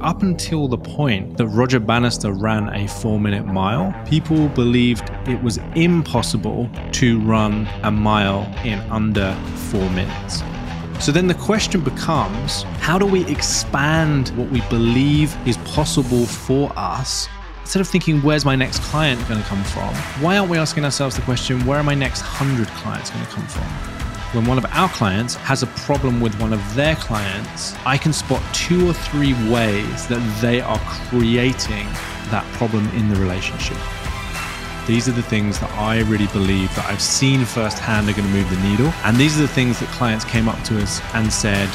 up until the point that Roger Bannister ran a four minute mile, people believed it was impossible to run a mile in under four minutes. So then the question becomes how do we expand what we believe is possible for us? Instead of thinking, where's my next client going to come from? Why aren't we asking ourselves the question, where are my next 100 clients going to come from? When one of our clients has a problem with one of their clients, I can spot two or three ways that they are creating that problem in the relationship. These are the things that I really believe that I've seen firsthand are going to move the needle. And these are the things that clients came up to us and said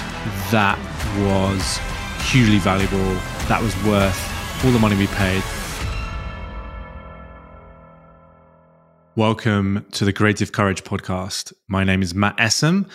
that was hugely valuable, that was worth all the money we paid. Welcome to the Creative Courage podcast. My name is Matt Essam,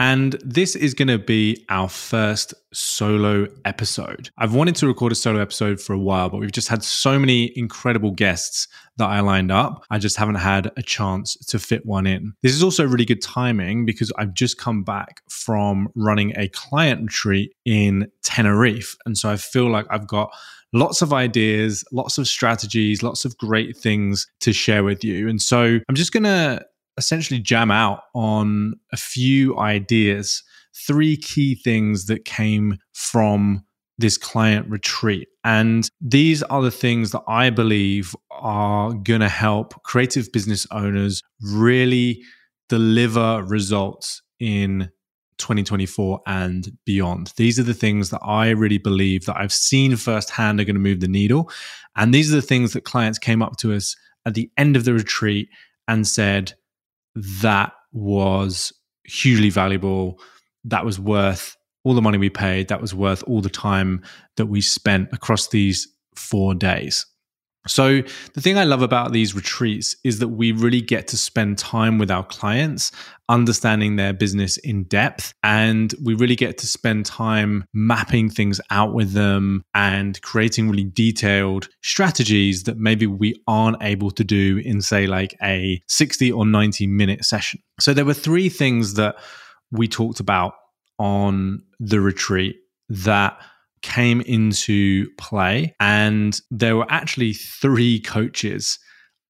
and this is going to be our first solo episode. I've wanted to record a solo episode for a while, but we've just had so many incredible guests that I lined up. I just haven't had a chance to fit one in. This is also really good timing because I've just come back from running a client retreat in Tenerife. And so I feel like I've got lots of ideas, lots of strategies, lots of great things to share with you. And so I'm just going to essentially jam out on a few ideas, three key things that came from this client retreat. And these are the things that I believe are going to help creative business owners really deliver results in 2024 and beyond. These are the things that I really believe that I've seen firsthand are going to move the needle. And these are the things that clients came up to us at the end of the retreat and said that was hugely valuable. That was worth all the money we paid. That was worth all the time that we spent across these four days. So, the thing I love about these retreats is that we really get to spend time with our clients, understanding their business in depth, and we really get to spend time mapping things out with them and creating really detailed strategies that maybe we aren't able to do in, say, like a 60 or 90 minute session. So, there were three things that we talked about on the retreat that came into play. And there were actually three coaches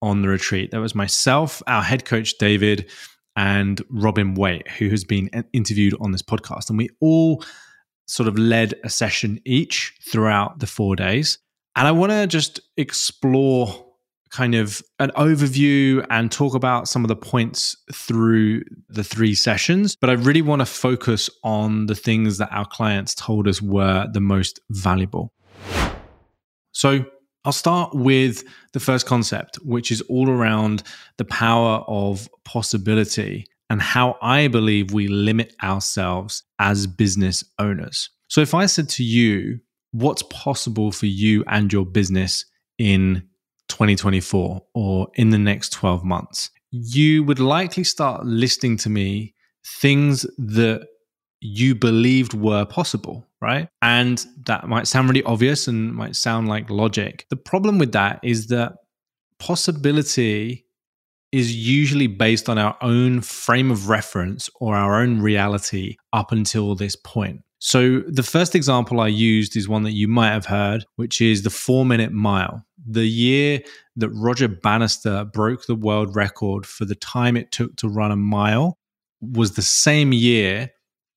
on the retreat. There was myself, our head coach, David, and Robin Waite, who has been interviewed on this podcast. And we all sort of led a session each throughout the four days. And I want to just explore kind of an overview and talk about some of the points through the three sessions. But I really want to focus on the things that our clients told us were the most valuable. So I'll start with the first concept, which is all around the power of possibility and how I believe we limit ourselves as business owners. So if I said to you, what's possible for you and your business in 2024 or in the next 12 months, you would likely start listing to me things that you believed were possible, right? And that might sound really obvious and might sound like logic. The problem with that is that possibility is usually based on our own frame of reference or our own reality up until this point. So, the first example I used is one that you might have heard, which is the four minute mile. The year that Roger Bannister broke the world record for the time it took to run a mile was the same year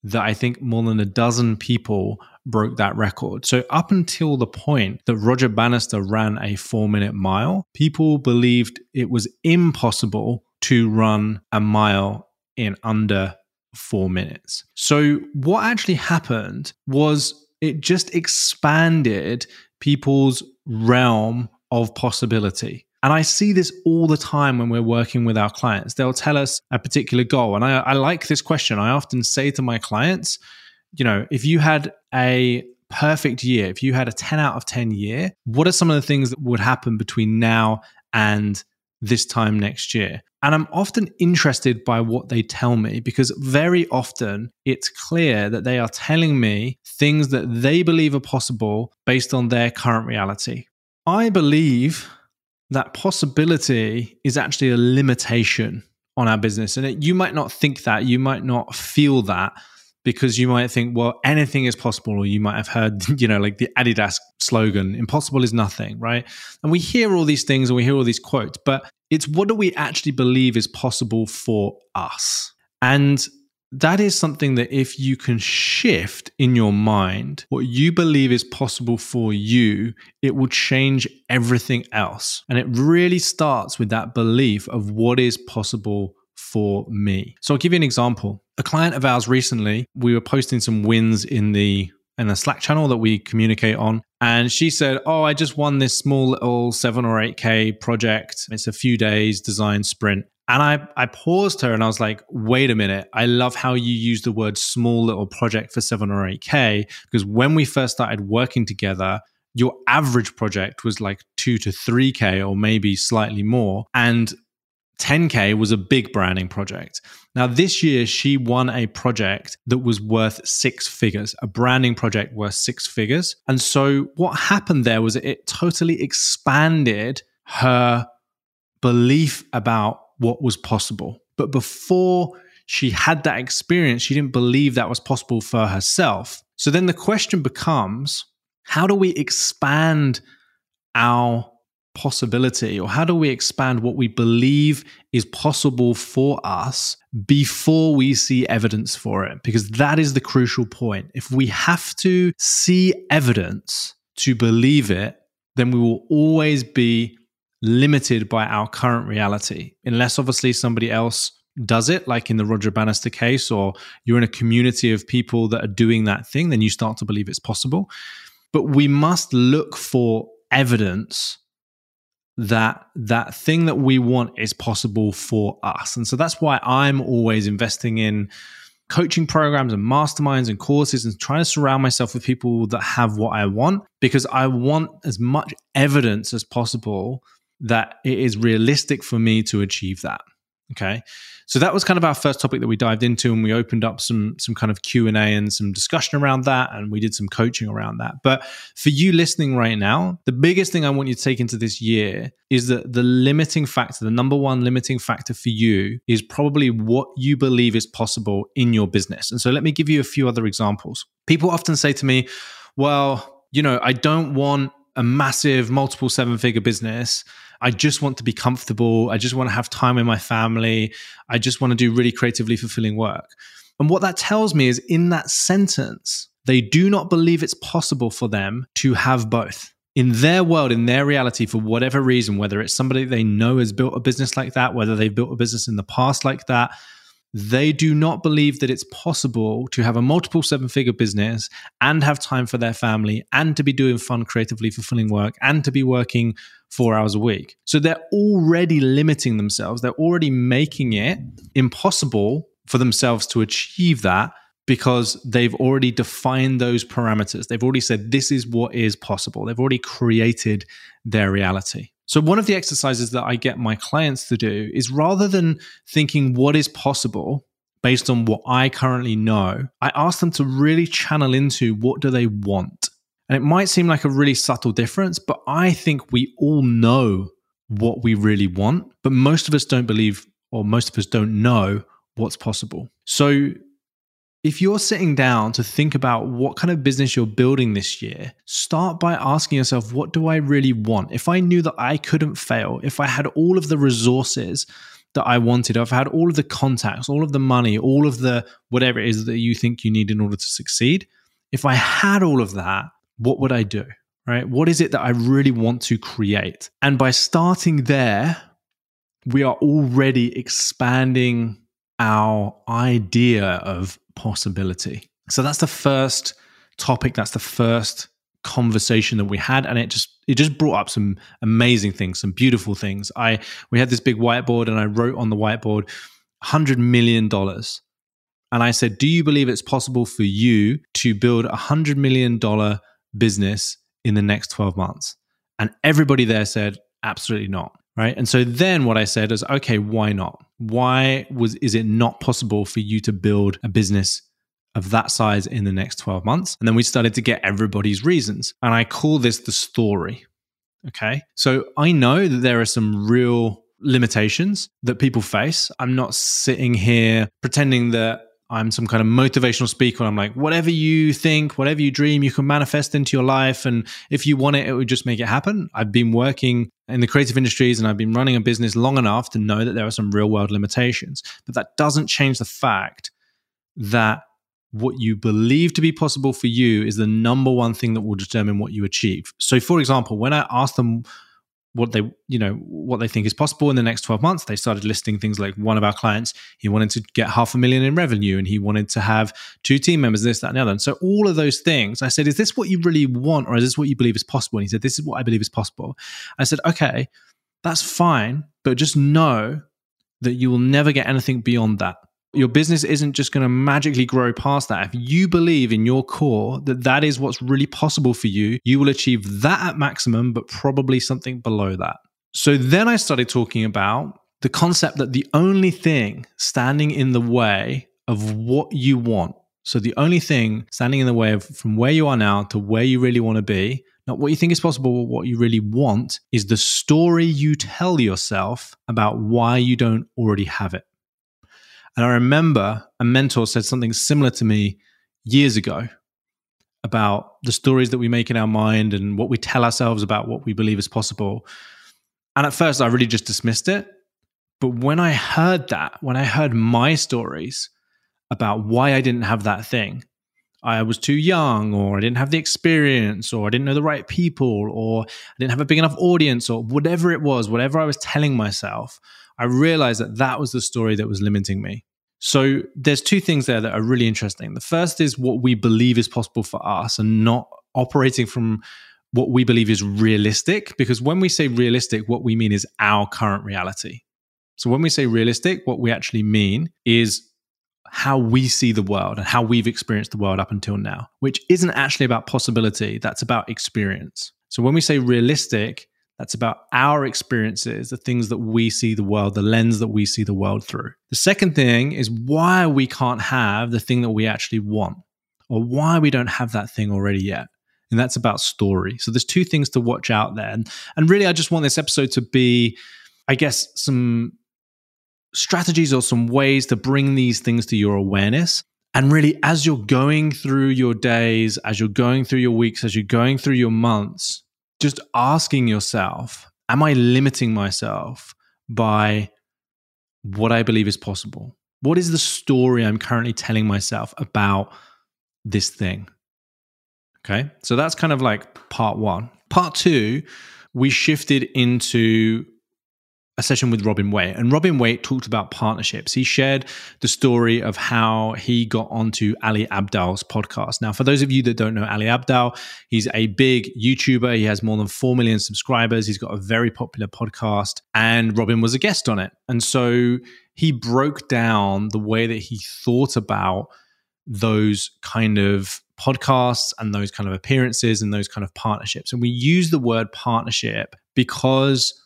that I think more than a dozen people broke that record. So, up until the point that Roger Bannister ran a four minute mile, people believed it was impossible to run a mile in under four minutes. So, what actually happened was it just expanded people's realm of possibility. And I see this all the time when we're working with our clients. They'll tell us a particular goal. And I, I like this question. I often say to my clients, you know, if you had a perfect year, if you had a 10 out of 10 year, what are some of the things that would happen between now and this time next year? And I'm often interested by what they tell me because very often it's clear that they are telling me things that they believe are possible based on their current reality. I believe that possibility is actually a limitation on our business. And it, you might not think that, you might not feel that, because you might think, well, anything is possible, or you might have heard, you know, like the Adidas slogan, impossible is nothing, right? And we hear all these things and we hear all these quotes, but it's what do we actually believe is possible for us? And that is something that if you can shift in your mind what you believe is possible for you, it will change everything else. And it really starts with that belief of what is possible for me. So I'll give you an example. A client of ours recently, we were posting some wins in the in the Slack channel that we communicate on. And she said, Oh, I just won this small little seven or 8K project. It's a few days design sprint. And I, I paused her and I was like, wait a minute. I love how you use the word small little project for seven or 8K because when we first started working together, your average project was like two to 3K or maybe slightly more. And 10K was a big branding project. Now, this year, she won a project that was worth six figures, a branding project worth six figures. And so, what happened there was it totally expanded her belief about what was possible. But before she had that experience, she didn't believe that was possible for herself. So then the question becomes how do we expand our possibility or how do we expand what we believe is possible for us before we see evidence for it? Because that is the crucial point. If we have to see evidence to believe it, then we will always be limited by our current reality, unless obviously somebody else does it, like in the Roger Bannister case, or you're in a community of people that are doing that thing, then you start to believe it's possible. But we must look for evidence that that thing that we want is possible for us. And so that's why I'm always investing in coaching programs and masterminds and courses and trying to surround myself with people that have what I want because I want as much evidence as possible that it is realistic for me to achieve that. Okay. So that was kind of our first topic that we dived into and we opened up some some kind of Q&A and some discussion around that and we did some coaching around that. But for you listening right now, the biggest thing I want you to take into this year is that the limiting factor, the number one limiting factor for you is probably what you believe is possible in your business. And so let me give you a few other examples. People often say to me, "Well, you know, I don't want a massive multiple seven figure business. I just want to be comfortable. I just want to have time with my family. I just want to do really creatively fulfilling work. And what that tells me is in that sentence, they do not believe it's possible for them to have both. In their world, in their reality, for whatever reason, whether it's somebody they know has built a business like that, whether they've built a business in the past like that, they do not believe that it's possible to have a multiple seven figure business and have time for their family and to be doing fun, creatively fulfilling work and to be working four hours a week. So they're already limiting themselves. They're already making it impossible for themselves to achieve that because they've already defined those parameters. They've already said this is what is possible. They've already created their reality. So, one of the exercises that I get my clients to do is rather than thinking what is possible based on what I currently know, I ask them to really channel into what do they want. And it might seem like a really subtle difference, but I think we all know what we really want, but most of us don't believe or most of us don't know what's possible. So, if you're sitting down to think about what kind of business you're building this year, start by asking yourself, what do I really want? If I knew that I couldn't fail, if I had all of the resources that I wanted, if I had all of the contacts, all of the money, all of the whatever it is that you think you need in order to succeed, if I had all of that, what would I do? Right? What is it that I really want to create? And by starting there, we are already expanding our idea of possibility. So that's the first topic. That's the first conversation that we had and it just it just brought up some amazing things some beautiful things i we had this big whiteboard and i wrote on the whiteboard 100 million dollars and i said do you believe it's possible for you to build a 100 million dollar business in the next 12 months and everybody there said absolutely not right? And so then what i said is okay why not? Why was is it not possible for you to build a business of that size in the next 12 months? And then we started to get everybody's reasons. And i call this the story okay? So i know that there are some real limitations that people face. I'm not sitting here pretending that I'm some kind of motivational speaker. I'm like, whatever you think, whatever you dream, you can manifest into your life. And if you want it, it would just make it happen. I've been working in the creative industries and I've been running a business long enough to know that there are some real world limitations. But that doesn't change the fact that what you believe to be possible for you is the number one thing that will determine what you achieve. So, for example, when I asked them what they you know what they think is possible. In the next 12 months they started listing things like one of our clients he wanted to get half a million in revenue and he wanted to have two team members this that and the other. And so all of those things i said is this what you really want or is this what you believe is possible? And he said this is what i believe is possible. I said okay that's fine but just know that you will never get anything beyond that your business isn't just going to magically grow past that. If you believe in your core that that is what's really possible for you, you will achieve that at maximum, but probably something below that. So then I started talking about the concept that the only thing standing in the way of what you want, so the only thing standing in the way of from where you are now to where you really want to be, not what you think is possible, but what you really want, is the story you tell yourself about why you don't already have it. And I remember a mentor said something similar to me years ago about the stories that we make in our mind and what we tell ourselves about what we believe is possible. And at first, I really just dismissed it. But when I heard that, when I heard my stories about why I didn't have that thing, I was too young, or I didn't have the experience, or I didn't know the right people, or I didn't have a big enough audience, or whatever it was, whatever I was telling myself, I realized that that was the story that was limiting me. So there's two things there that are really interesting. The first is what we believe is possible for us and not operating from what we believe is realistic. Because when we say realistic, what we mean is our current reality. So when we say realistic, what we actually mean is how we see the world and how we've experienced the world up until now, which isn't actually about possibility, that's about experience. So when we say realistic, that's about our experiences, the things that we see the world, the lens that we see the world through. The second thing is why we can't have the thing that we actually want, or why we don't have that thing already yet. And that's about story. So there's two things to watch out there. And, and really, I just want this episode to be, I guess, some strategies or some ways to bring these things to your awareness. And really, as you're going through your days, as you're going through your weeks, as you're going through your months, just asking yourself, am I limiting myself by what I believe is possible? What is the story I'm currently telling myself about this thing? Okay. So that's kind of like part one. Part two, we shifted into a session with Robin Waite. And Robin Waite talked about partnerships. He shared the story of how he got onto Ali Abdaal's podcast. Now, for those of you that don't know Ali Abdaal, he's a big YouTuber. He has more than 4 million subscribers. He's got a very popular podcast, and Robin was a guest on it. And so he broke down the way that he thought about those kind of podcasts and those kind of appearances and those kind of partnerships. And we use the word partnership because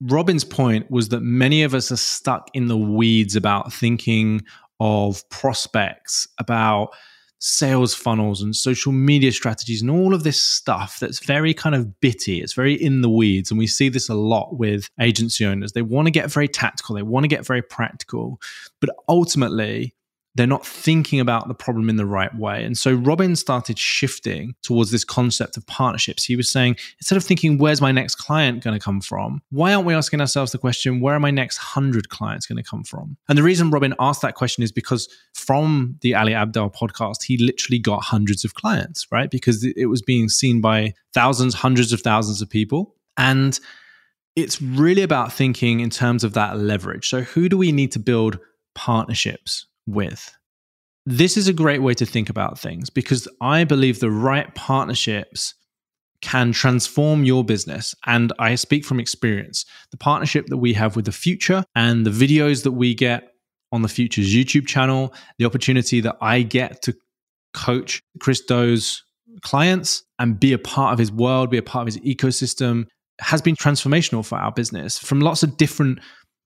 Robin's point was that many of us are stuck in the weeds about thinking of prospects, about sales funnels and social media strategies and all of this stuff that's very kind of bitty. It's very in the weeds. And we see this a lot with agency owners. They want to get very tactical, they want to get very practical. But ultimately, they're not thinking about the problem in the right way. And so Robin started shifting towards this concept of partnerships. He was saying, instead of thinking, where's my next client going to come from? Why aren't we asking ourselves the question, where are my next 100 clients going to come from? And the reason Robin asked that question is because from the Ali Abdaal podcast, he literally got hundreds of clients, right? Because it was being seen by thousands, hundreds of thousands of people. And it's really about thinking in terms of that leverage. So, who do we need to build partnerships with. This is a great way to think about things because I believe the right partnerships can transform your business. And I speak from experience. The partnership that we have with the Futur and the videos that we get on the Futur's YouTube channel, the opportunity that I get to coach Chris Do's clients and be a part of his world, be a part of his ecosystem has been transformational for our business from lots of different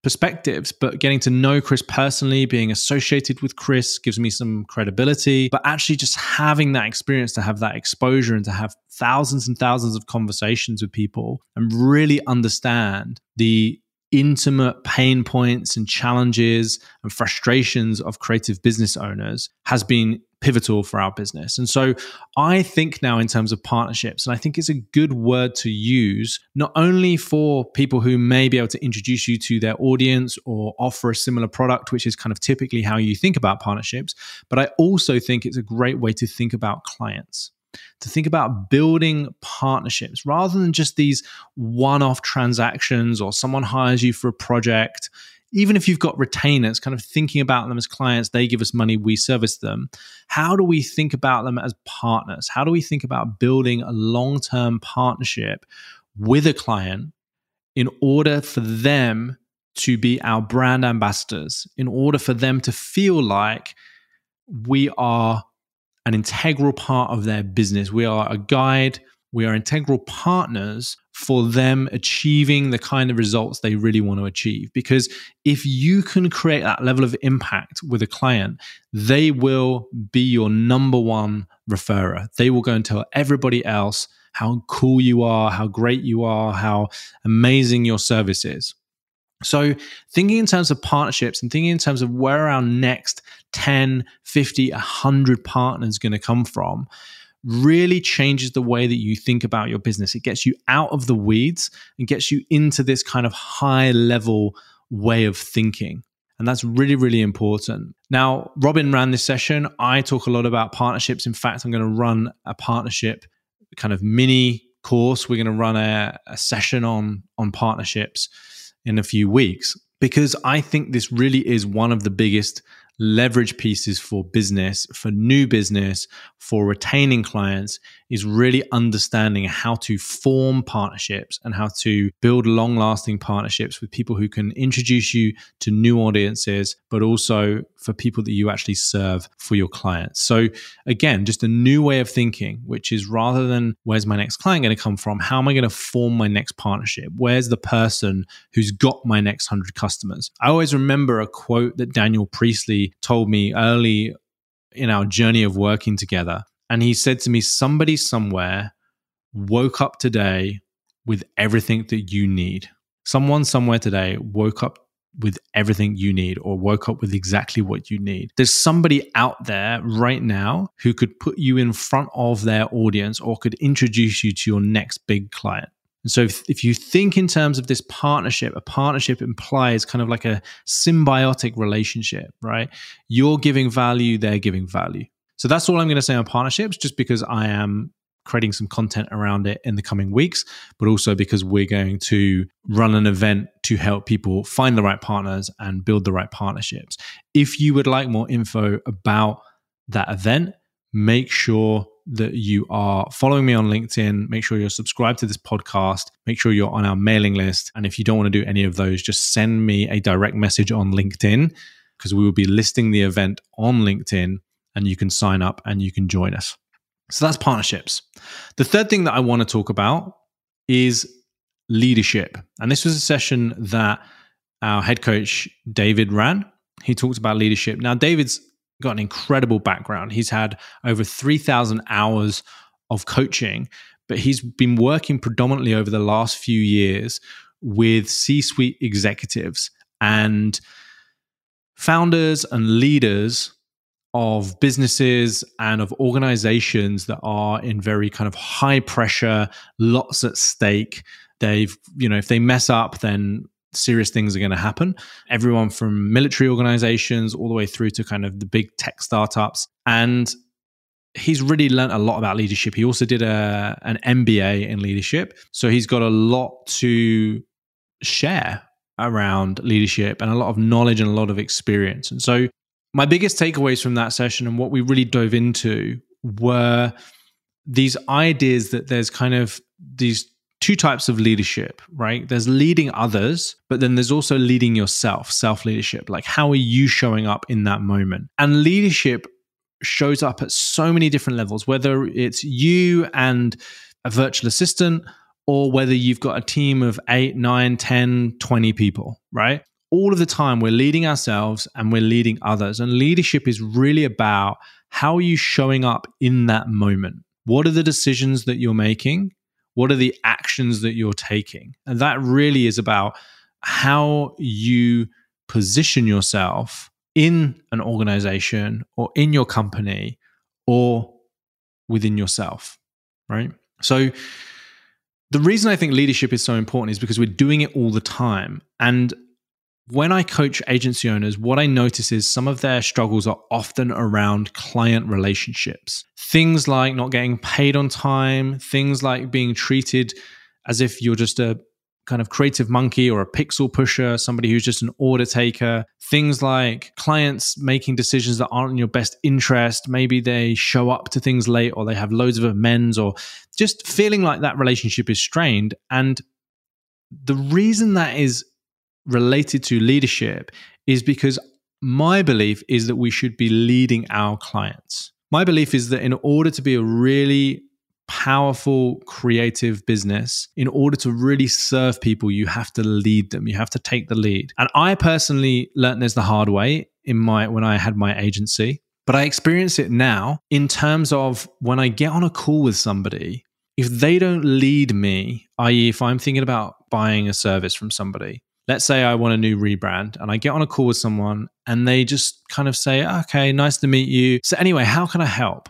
perspectives, but getting to know Chris personally, being associated with Chris gives me some credibility. But actually, just having that experience to have that exposure and to have thousands and thousands of conversations with people and really understand the intimate pain points and challenges and frustrations of creative business owners has been pivotal for our business. And so I think now in terms of partnerships, and I think it's a good word to use, not only for people who may be able to introduce you to their audience or offer a similar product, which is kind of typically how you think about partnerships, but I also think it's a great way to think about clients to think about building partnerships rather than just these one off transactions or someone hires you for a project. Even if you've got retainers, kind of thinking about them as clients, they give us money, we service them. How do we think about them as partners? How do we think about building a long term partnership with a client in order for them to be our brand ambassadors, in order for them to feel like we are an integral part of their business. We are a guide, we are integral partners for them achieving the kind of results they really want to achieve. Because if you can create that level of impact with a client, they will be your number one referrer. They will go and tell everybody else how cool you are, how great you are, how amazing your service is. So, thinking in terms of partnerships and thinking in terms of where our next 10, 50, 100 partners going to come from really changes the way that you think about your business. It gets you out of the weeds and gets you into this kind of high level way of thinking. And that's really, really important. Now, Robin ran this session. I talk a lot about partnerships. In fact, I'm going to run a partnership kind of mini course. We're going to run a, a session on, on partnerships in a few weeks because I think this really is one of the biggest leverage pieces for business, for new business, for retaining clients is really understanding how to form partnerships and how to build long lasting partnerships with people who can introduce you to new audiences, but also for people that you actually serve for your clients. So, again, just a new way of thinking, which is rather than where's my next client going to come from, how am I going to form my next partnership? Where's the person who's got my next 100 customers? I always remember a quote that Daniel Priestley told me early in our journey of working together. And he said to me, Somebody somewhere woke up today with everything that you need. Someone somewhere today woke up with everything you need or woke up with exactly what you need. There's somebody out there right now who could put you in front of their audience or could introduce you to your next big client. And so if, if you think in terms of this partnership, a partnership implies kind of like a symbiotic relationship, right? You're giving value, they're giving value. So that's all I'm going to say on partnerships, just because I am creating some content around it in the coming weeks, but also because we're going to run an event to help people find the right partners and build the right partnerships. If you would like more info about that event, make sure that you are following me on LinkedIn. Make sure you're subscribed to this podcast. Make sure you're on our mailing list. And if you don't want to do any of those, just send me a direct message on LinkedIn because we will be listing the event on LinkedIn and you can sign up and you can join us. So that's partnerships. The third thing that I want to talk about is leadership. And this was a session that our head coach, David, ran. He talked about leadership. Now, David's got an incredible background. He's had over 3,000 hours of coaching, but he's been working predominantly over the last few years with C suite executives and founders and leaders of businesses and of organizations that are in very kind of high pressure, lots at stake. They've, you know, if they mess up, then serious things are going to happen. Everyone from military organizations all the way through to kind of the big tech startups. And he's really learned a lot about leadership. He also did a an MBA in leadership. So he's got a lot to share around leadership and a lot of knowledge and a lot of experience. And so my biggest takeaways from that session and what we really dove into were these ideas that there's kind of these two types of leadership, right? There's leading others, but then there's also leading yourself, self leadership. Like, how are you showing up in that moment? And leadership shows up at so many different levels, whether it's you and a virtual assistant or whether you've got a team of eight, nine, 10, 20 people, right? All of the time we're leading ourselves and we're leading others. And leadership is really about how are you showing up in that moment? What are the decisions that you're making? What are the actions that you're taking? And that really is about how you position yourself in an organization or in your company or within yourself, right? So, the reason I think leadership is so important is because we're doing it all the time. And when I coach agency owners, what I notice is some of their struggles are often around client relationships. Things like not getting paid on time, things like being treated as if you're just a kind of creative monkey or a pixel pusher, somebody who's just an order taker. Things like clients making decisions that aren't in your best interest. Maybe they show up to things late or they have loads of amends or just feeling like that relationship is strained. And the reason that is related to leadership is because my belief is that we should be leading our clients. My belief is that in order to be a really powerful creative business in order to really serve people you have to lead them you have to take the lead and i personally learned this the hard way in my when i had my agency but i experience it now in terms of when i get on a call with somebody if they don't lead me i.e if i'm thinking about buying a service from somebody let's say I want a new rebrand and I get on a call with someone and they just kind of say, okay, nice to meet you. So, anyway, how can I help?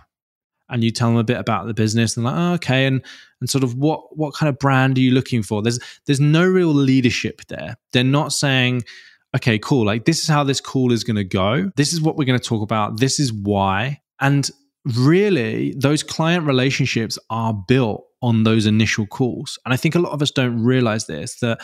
and you tell them a bit about the business and like oh, okay. And and sort of what what kind of brand are you looking for? There's there's no real leadership there. They're not saying okay cool like this is how this call is going to go. This is what we're going to talk about. This is why. And really those client relationships are built on those initial calls. And i think a lot of us don't realize this that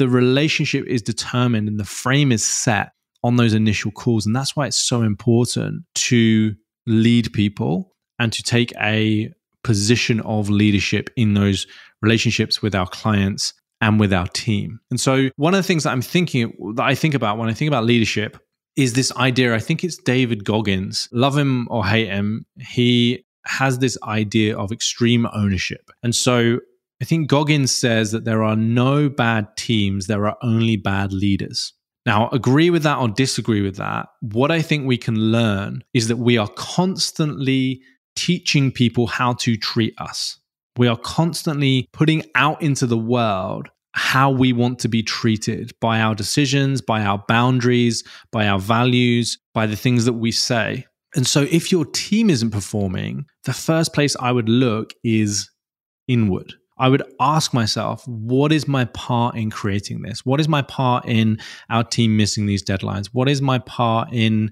the relationship is determined and the frame is set on those initial calls and that's why it's so important to lead people and to take a position of leadership in those relationships with our clients and with our team. And so one of the things that I'm thinking that I think about when I think about leadership is this idea. I think it's David Goggins. Love him or hate him, he has this idea of extreme ownership. And so I think Goggins says that there are no bad teams, there are only bad leaders. Now, agree with that or disagree with that. What I think we can learn is that we are constantly teaching people how to treat us. We are constantly putting out into the world how we want to be treated by our decisions, by our boundaries, by our values, by the things that we say. And so, if your team isn't performing, the first place I would look is inward. I would ask myself, what is my part in creating this? What is my part in our team missing these deadlines? What is my part in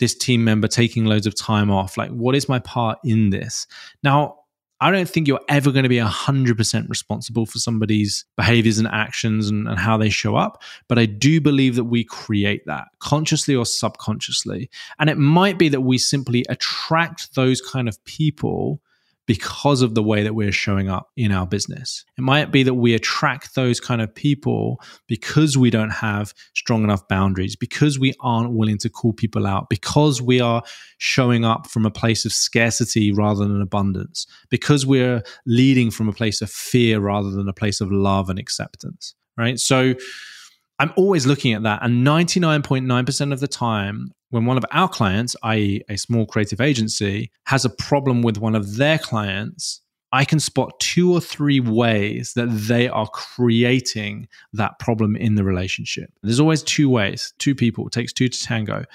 this team member taking loads of time off? Like, what is my part in this? Now, I don't think you're ever going to be 100% responsible for somebody's behaviors and actions and, and, how they show up. But I do believe that we create that consciously or subconsciously. And it might be that we simply attract those kind of people because of the way that we're showing up in our business. It might be that we attract those kind of people because we don't have strong enough boundaries, because we aren't willing to call people out, because we are showing up from a place of scarcity rather than abundance, because we're leading from a place of fear rather than a place of love and acceptance, right? So, I'm always looking at that. And 99.9% of the time, when one of our clients, i.e., a small creative agency, has a problem with one of their clients, I can spot two or three ways that they are creating that problem in the relationship. There's always two ways, two people, it takes two to tango.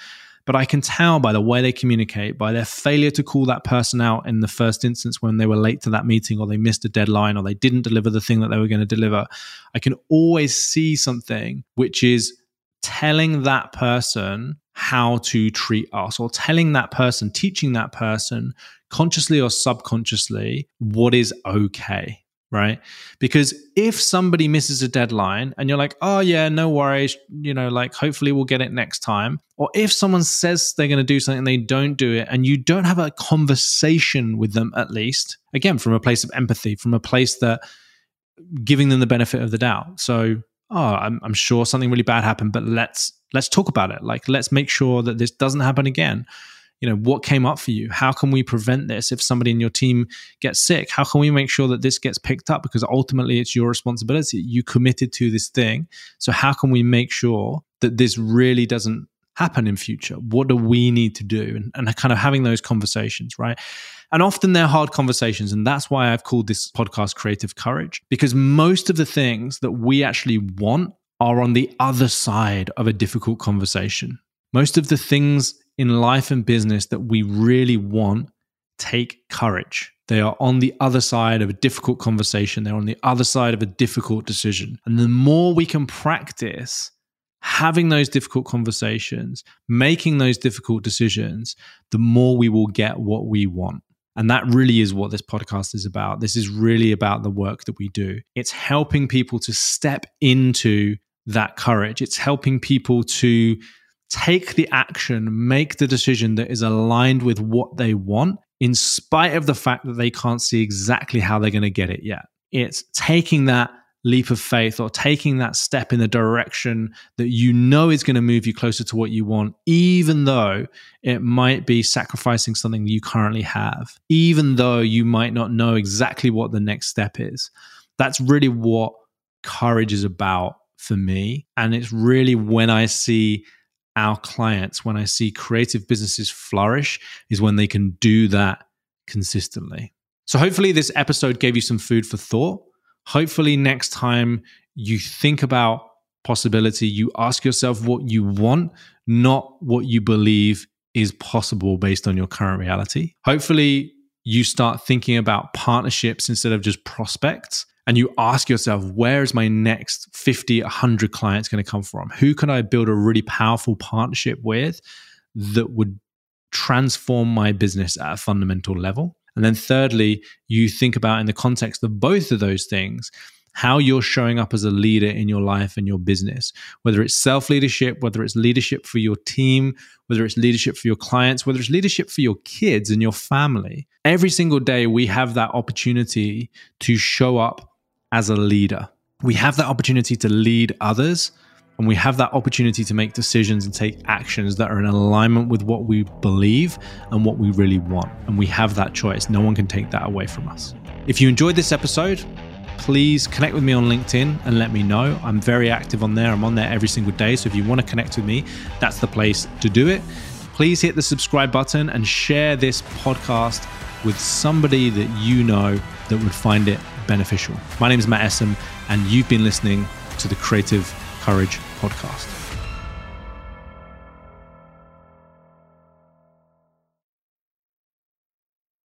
But I can tell by the way they communicate, by their failure to call that person out in the first instance when they were late to that meeting or they missed a deadline or they didn't deliver the thing that they were going to deliver. I can always see something which is telling that person how to treat us or telling that person, teaching that person consciously or subconsciously what is okay right? Because if somebody misses a deadline and you're like, oh, yeah, no worries, you know, like hopefully we'll get it next time. Or if someone says they're going to do something, they don't do it, and you don't have a conversation with them, at least, again, from a place of empathy, from a place that giving them the benefit of the doubt. So, oh, I'm, I'm sure something really bad happened, but let's let's talk about it. Like, let's make sure that this doesn't happen again you know what came up for you? How can we prevent this if somebody in your team gets sick? How can we make sure that this gets picked up? Because ultimately it's your responsibility. You committed to this thing. So how can we make sure that this really doesn't happen in future? What do we need to do? And, and kind of having those conversations right? And often they're hard conversations. And that's why i've called this podcast creative courage because most of the things that we actually want are on the other side of a difficult conversation. Most of the things in life and business that we really want take courage. They are on the other side of a difficult conversation. They're on the other side of a difficult decision. And the more we can practice having those difficult conversations, making those difficult decisions, the more we will get what we want. And that really is what this podcast is about. This is really about the work that we do. It's helping people to step into that courage. It's helping people to take the action, make the decision that is aligned with what they want, in spite of the fact that they can't see exactly how they're going to get it yet. It's taking that leap of faith or taking that step in the direction that you know is going to move you closer to what you want, even though it might be sacrificing something you currently have, even though you might not know exactly what the next step is. That's really what courage is about for me. And it's really when I see our clients, when I see creative businesses flourish, is when they can do that consistently. So, hopefully, this episode gave you some food for thought hopefully next time you think about possibility, you ask yourself what you want, not what you believe is possible based on your current reality. Hopefully, you start thinking about partnerships instead of just prospects. And you ask yourself, where is my next 50, 100 clients going to come from? Who can I build a really powerful partnership with that would transform my business at a fundamental level? And then thirdly, you think about in the context of both of those things, how you're showing up as a leader in your life and your business, whether it's self leadership, whether it's leadership for your team, whether it's leadership for your clients, whether it's leadership for your kids and your family. Every single day, we have that opportunity to show up as a leader. We have that opportunity to lead others and we have that opportunity to make decisions and take actions that are in alignment with what we believe and what we really want. And we have that choice. No one can take that away from us. If you enjoyed this episode, please connect with me on LinkedIn and let me know. I'm very active on there. I'm on there every single day. So if you want to connect with me, that's the place to do it. Please hit the subscribe button and share this podcast with somebody that you know that would find it beneficial. My name is Matt Essam, and you've been listening to the Creative Courage podcast.